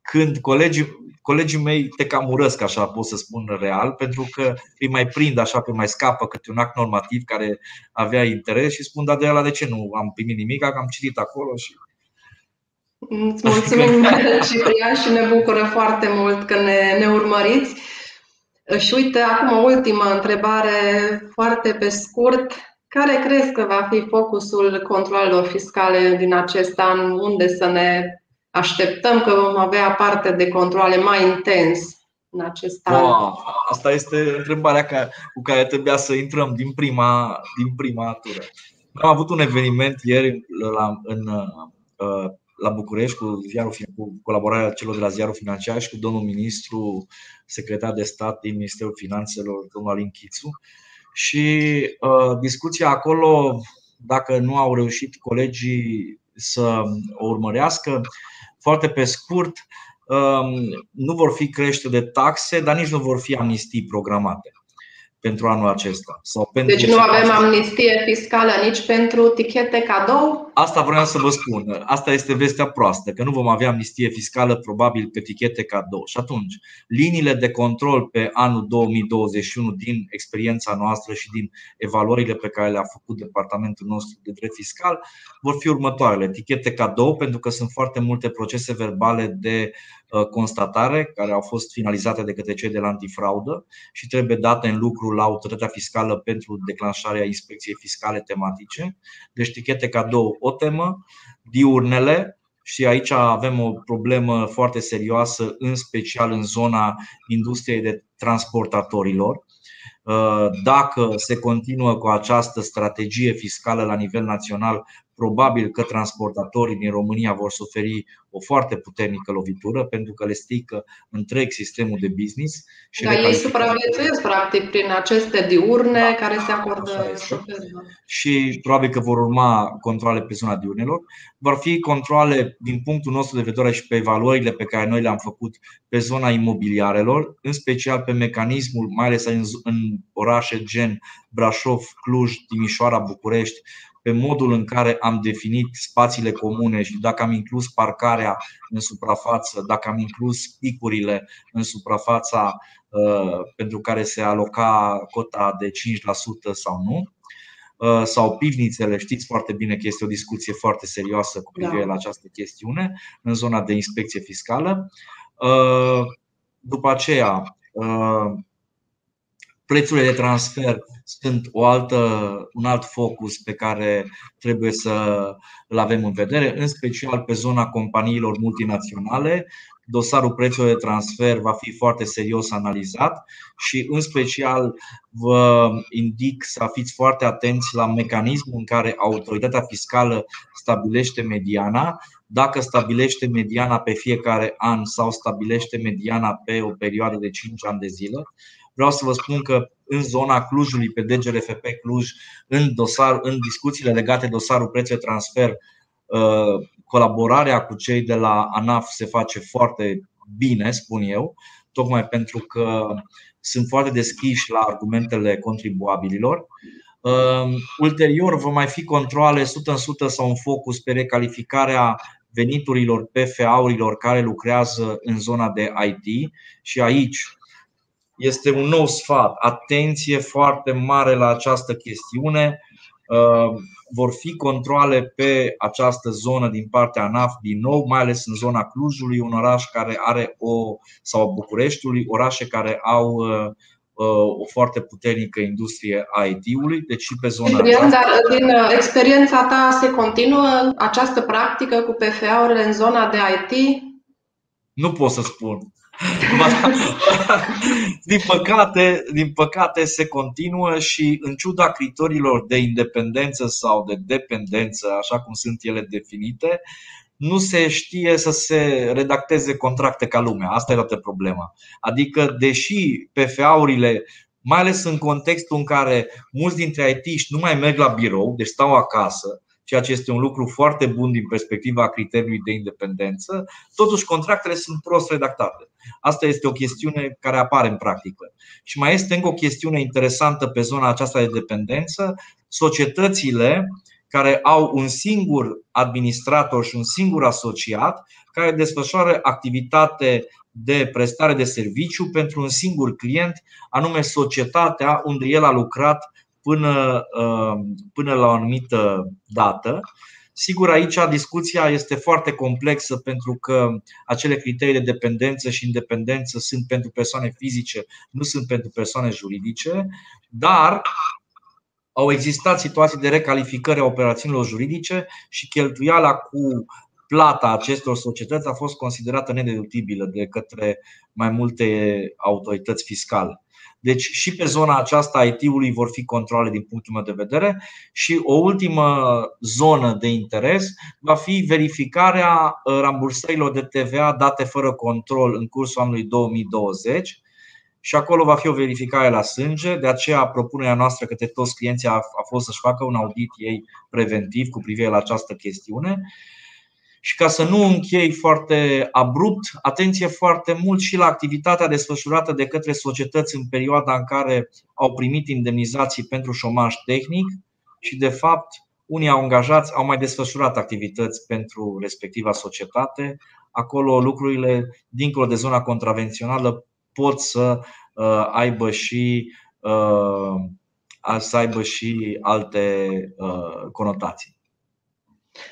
când colegii colegii mei te cam urăsc, așa pot să spun real, pentru că îi mai prind așa că mai scapă câte un act normativ care avea interes și spun, da, de la de ce nu am primit nimic, că am citit acolo și Îți mulțumim, Ciprian, și ne bucură foarte mult că ne, ne urmăriți. Și uite, acum o ultimă întrebare, foarte pe scurt. Care crezi că va fi focusul controlelor fiscale din acest an? Unde să ne așteptăm că vom avea parte de controle mai intens în acest an? Wow, asta este întrebarea cu care trebuia să intrăm din prima, din prima tură. Am avut un eveniment ieri la, în, uh, la București cu, ziarul, cu colaborarea celor de la Ziarul Financiar și cu domnul ministru, secretar de stat din Ministerul Finanțelor, domnul Alin Chițu. Și uh, discuția acolo, dacă nu au reușit colegii să o urmărească, foarte pe scurt, um, nu vor fi crește de taxe, dar nici nu vor fi amnistii programate pentru anul acesta. Sau pentru deci nu avem amnistie fiscală nici pentru tichete cadou? Asta vreau să vă spun. Asta este vestea proastă, că nu vom avea amnistie fiscală probabil pe tichete cadou. Și atunci, liniile de control pe anul 2021 din experiența noastră și din evaluările pe care le-a făcut departamentul nostru de drept fiscal vor fi următoarele. Tichete cadou, pentru că sunt foarte multe procese verbale de Uh, constatare care au fost finalizate de către cei de la antifraudă și trebuie date în lucru la autoritatea fiscală pentru declanșarea inspecției fiscale tematice. Deci știchete cadou o temă, diurnele, și aici avem o problemă foarte serioasă, în special în zona industriei de transportatorilor. Uh, dacă se continuă cu această strategie fiscală la nivel național, probabil că transportatorii din România vor suferi o foarte puternică lovitură pentru că le strică întreg sistemul de business. Și Dar ei supraviețuiesc practic prin aceste diurne da, care se acordă Și probabil că vor urma controle pe zona diurnelor. Vor fi controle din punctul nostru de vedere și pe valorile pe care noi le-am făcut pe zona imobiliarelor, în special pe mecanismul, mai ales în, în orașe gen Brașov, Cluj, Timișoara, București, pe modul în care am definit spațiile comune și dacă am inclus parcarea în suprafață, dacă am inclus picurile în suprafața uh, pentru care se aloca cota de 5% sau nu, uh, sau pivnițele, știți foarte bine că este o discuție foarte serioasă cu privire da. la această chestiune în zona de inspecție fiscală. Uh, după aceea, prețurile de transfer sunt o altă, un alt focus pe care trebuie să îl avem în vedere, în special pe zona companiilor multinaționale. Dosarul prețurilor de transfer va fi foarte serios analizat și, în special, vă indic să fiți foarte atenți la mecanismul în care autoritatea fiscală stabilește mediana dacă stabilește mediana pe fiecare an sau stabilește mediana pe o perioadă de 5 ani de zile. Vreau să vă spun că în zona Clujului, pe DGRFP Cluj, în, dosar, în discuțiile legate de dosarul preț de transfer, uh, colaborarea cu cei de la ANAF se face foarte bine, spun eu, tocmai pentru că sunt foarte deschiși la argumentele contribuabililor. Uh, ulterior vor mai fi controle 100% sau un focus pe recalificarea veniturilor PFA-urilor care lucrează în zona de IT și aici este un nou sfat. Atenție foarte mare la această chestiune. Uh, vor fi controle pe această zonă din partea ANAF din nou, mai ales în zona Clujului, un oraș care are o sau Bucureștiului, orașe care au uh, uh, o foarte puternică industrie a IT-ului, deci și pe zona Ciprian, aceasta. dar din experiența ta se continuă această practică cu PFA-urile în zona de IT? Nu pot să spun. din, păcate, din păcate se continuă și în ciuda criteriilor de independență sau de dependență, așa cum sunt ele definite, nu se știe să se redacteze contracte ca lumea. Asta e toată problema. Adică, deși PFA-urile mai ales în contextul în care mulți dintre it nu mai merg la birou, deci stau acasă, ceea ce este un lucru foarte bun din perspectiva criteriului de independență, totuși contractele sunt prost redactate. Asta este o chestiune care apare în practică. Și mai este încă o chestiune interesantă pe zona aceasta de dependență. Societățile care au un singur administrator și un singur asociat care desfășoară activitate de prestare de serviciu pentru un singur client, anume societatea unde el a lucrat până, uh, până la o anumită dată. Sigur, aici discuția este foarte complexă pentru că acele criterii de dependență și independență sunt pentru persoane fizice, nu sunt pentru persoane juridice, dar au existat situații de recalificare a operațiunilor juridice și cheltuiala cu plata acestor societăți a fost considerată nedeductibilă de către mai multe autorități fiscale. Deci și pe zona aceasta IT-ului vor fi controle din punctul meu de vedere și o ultimă zonă de interes va fi verificarea uh, rambursărilor de TVA date fără control în cursul anului 2020 și acolo va fi o verificare la sânge, de aceea propunerea noastră către toți clienții a, a fost să-și facă un audit ei preventiv cu privire la această chestiune și ca să nu închei foarte abrupt, atenție foarte mult și la activitatea desfășurată de către societăți în perioada în care au primit indemnizații pentru șomaj tehnic și, de fapt, unii au angajați au mai desfășurat activități pentru respectiva societate. Acolo lucrurile, dincolo de zona contravențională, pot să uh, aibă și uh, să aibă și alte uh, conotații.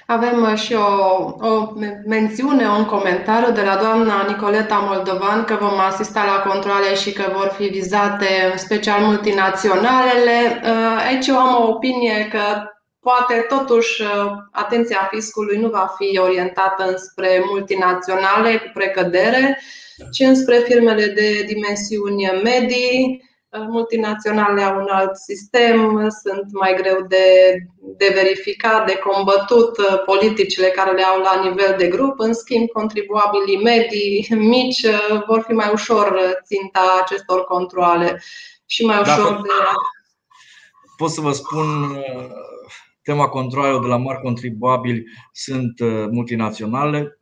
Avem uh, și o, o mențiune, un comentariu de la doamna Nicoleta Moldovan că vom asista la controle și că vor fi vizate în special multinaționalele. Uh, aici eu am o opinie că poate totuși uh, atenția fiscului nu va fi orientată înspre multinaționale cu precădere, ci înspre firmele de dimensiuni medii, multinaționale au un alt sistem, sunt mai greu de, de verificat, de combătut uh, politicile care le au la nivel de grup. În schimb, contribuabilii medii, mici, uh, vor fi mai ușor uh, ținta acestor controle și mai ușor Dacă de. Pot să vă spun, tema controlelor de la mari contribuabili sunt multinaționale.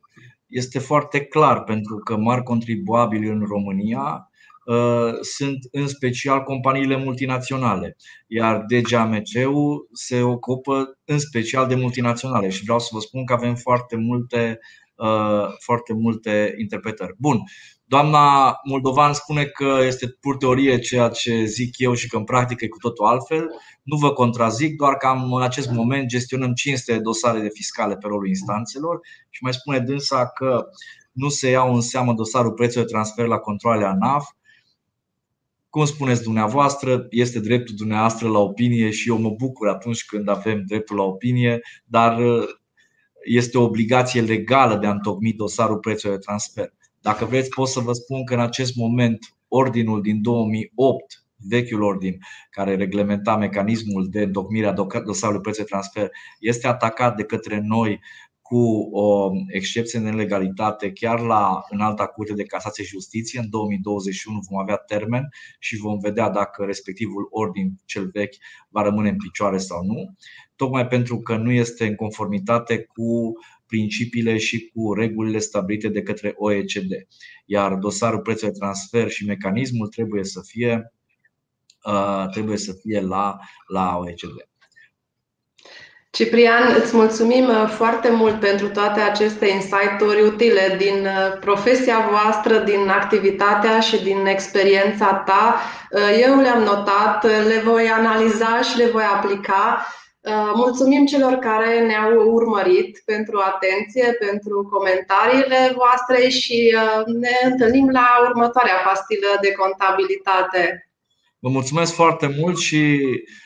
Este foarte clar pentru că mari contribuabili în România Uh, sunt în special companiile multinaționale, iar DGAMC-ul se ocupă în special de multinaționale și vreau să vă spun că avem foarte multe, uh, foarte multe interpretări. Bun, Doamna Moldovan spune că este pur teorie ceea ce zic eu și că în practică e cu totul altfel. Nu vă contrazic, doar că am, în acest moment gestionăm 500 de dosare de fiscale pe rolul instanțelor și mai spune dânsa că nu se iau în seamă dosarul prețului de transfer la controlele ANAF, cum spuneți dumneavoastră, este dreptul dumneavoastră la opinie și eu mă bucur atunci când avem dreptul la opinie, dar uh, este o obligație legală de a întocmi dosarul prețului de transfer. Dacă vreți, pot să vă spun că în acest moment ordinul din 2008 vechiul ordin care reglementa mecanismul de întocmire a dosarului prețului de transfer este atacat de către noi cu o excepție de nelegalitate chiar la înalta curte de casație și justiție. În 2021 vom avea termen și vom vedea dacă respectivul ordin cel vechi va rămâne în picioare sau nu, tocmai pentru că nu este în conformitate cu principiile și cu regulile stabilite de către OECD. Iar dosarul prețului de transfer și mecanismul trebuie să fie, uh, trebuie să fie la, la OECD. Ciprian, îți mulțumim uh, foarte mult pentru toate aceste insight-uri utile din uh, profesia voastră, din activitatea și din experiența ta. Uh, eu le-am notat, le voi analiza și le voi aplica. Mulțumim celor care ne-au urmărit pentru atenție, pentru comentariile voastre și ne întâlnim la următoarea pastilă de contabilitate. Vă mulțumesc foarte mult și Uh,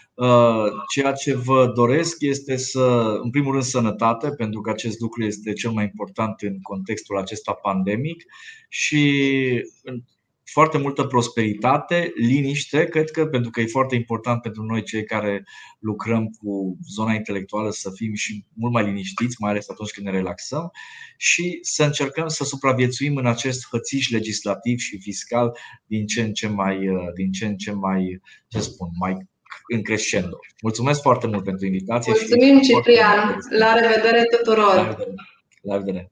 ceea ce vă doresc este să, în primul rând, sănătate, pentru că acest lucru este cel mai important în contextul acesta pandemic și foarte multă prosperitate, liniște, cred că pentru că e foarte important pentru noi cei care lucrăm cu zona intelectuală să fim și mult mai liniștiți, mai ales atunci când ne relaxăm și să încercăm să supraviețuim în acest hățiș legislativ și fiscal din ce în ce mai, uh, din ce în ce mai, ce spun, mai în crescendo. Mulțumesc foarte mult pentru invitație. Mulțumim, Ciprian. La revedere tuturor. La revedere. La revedere.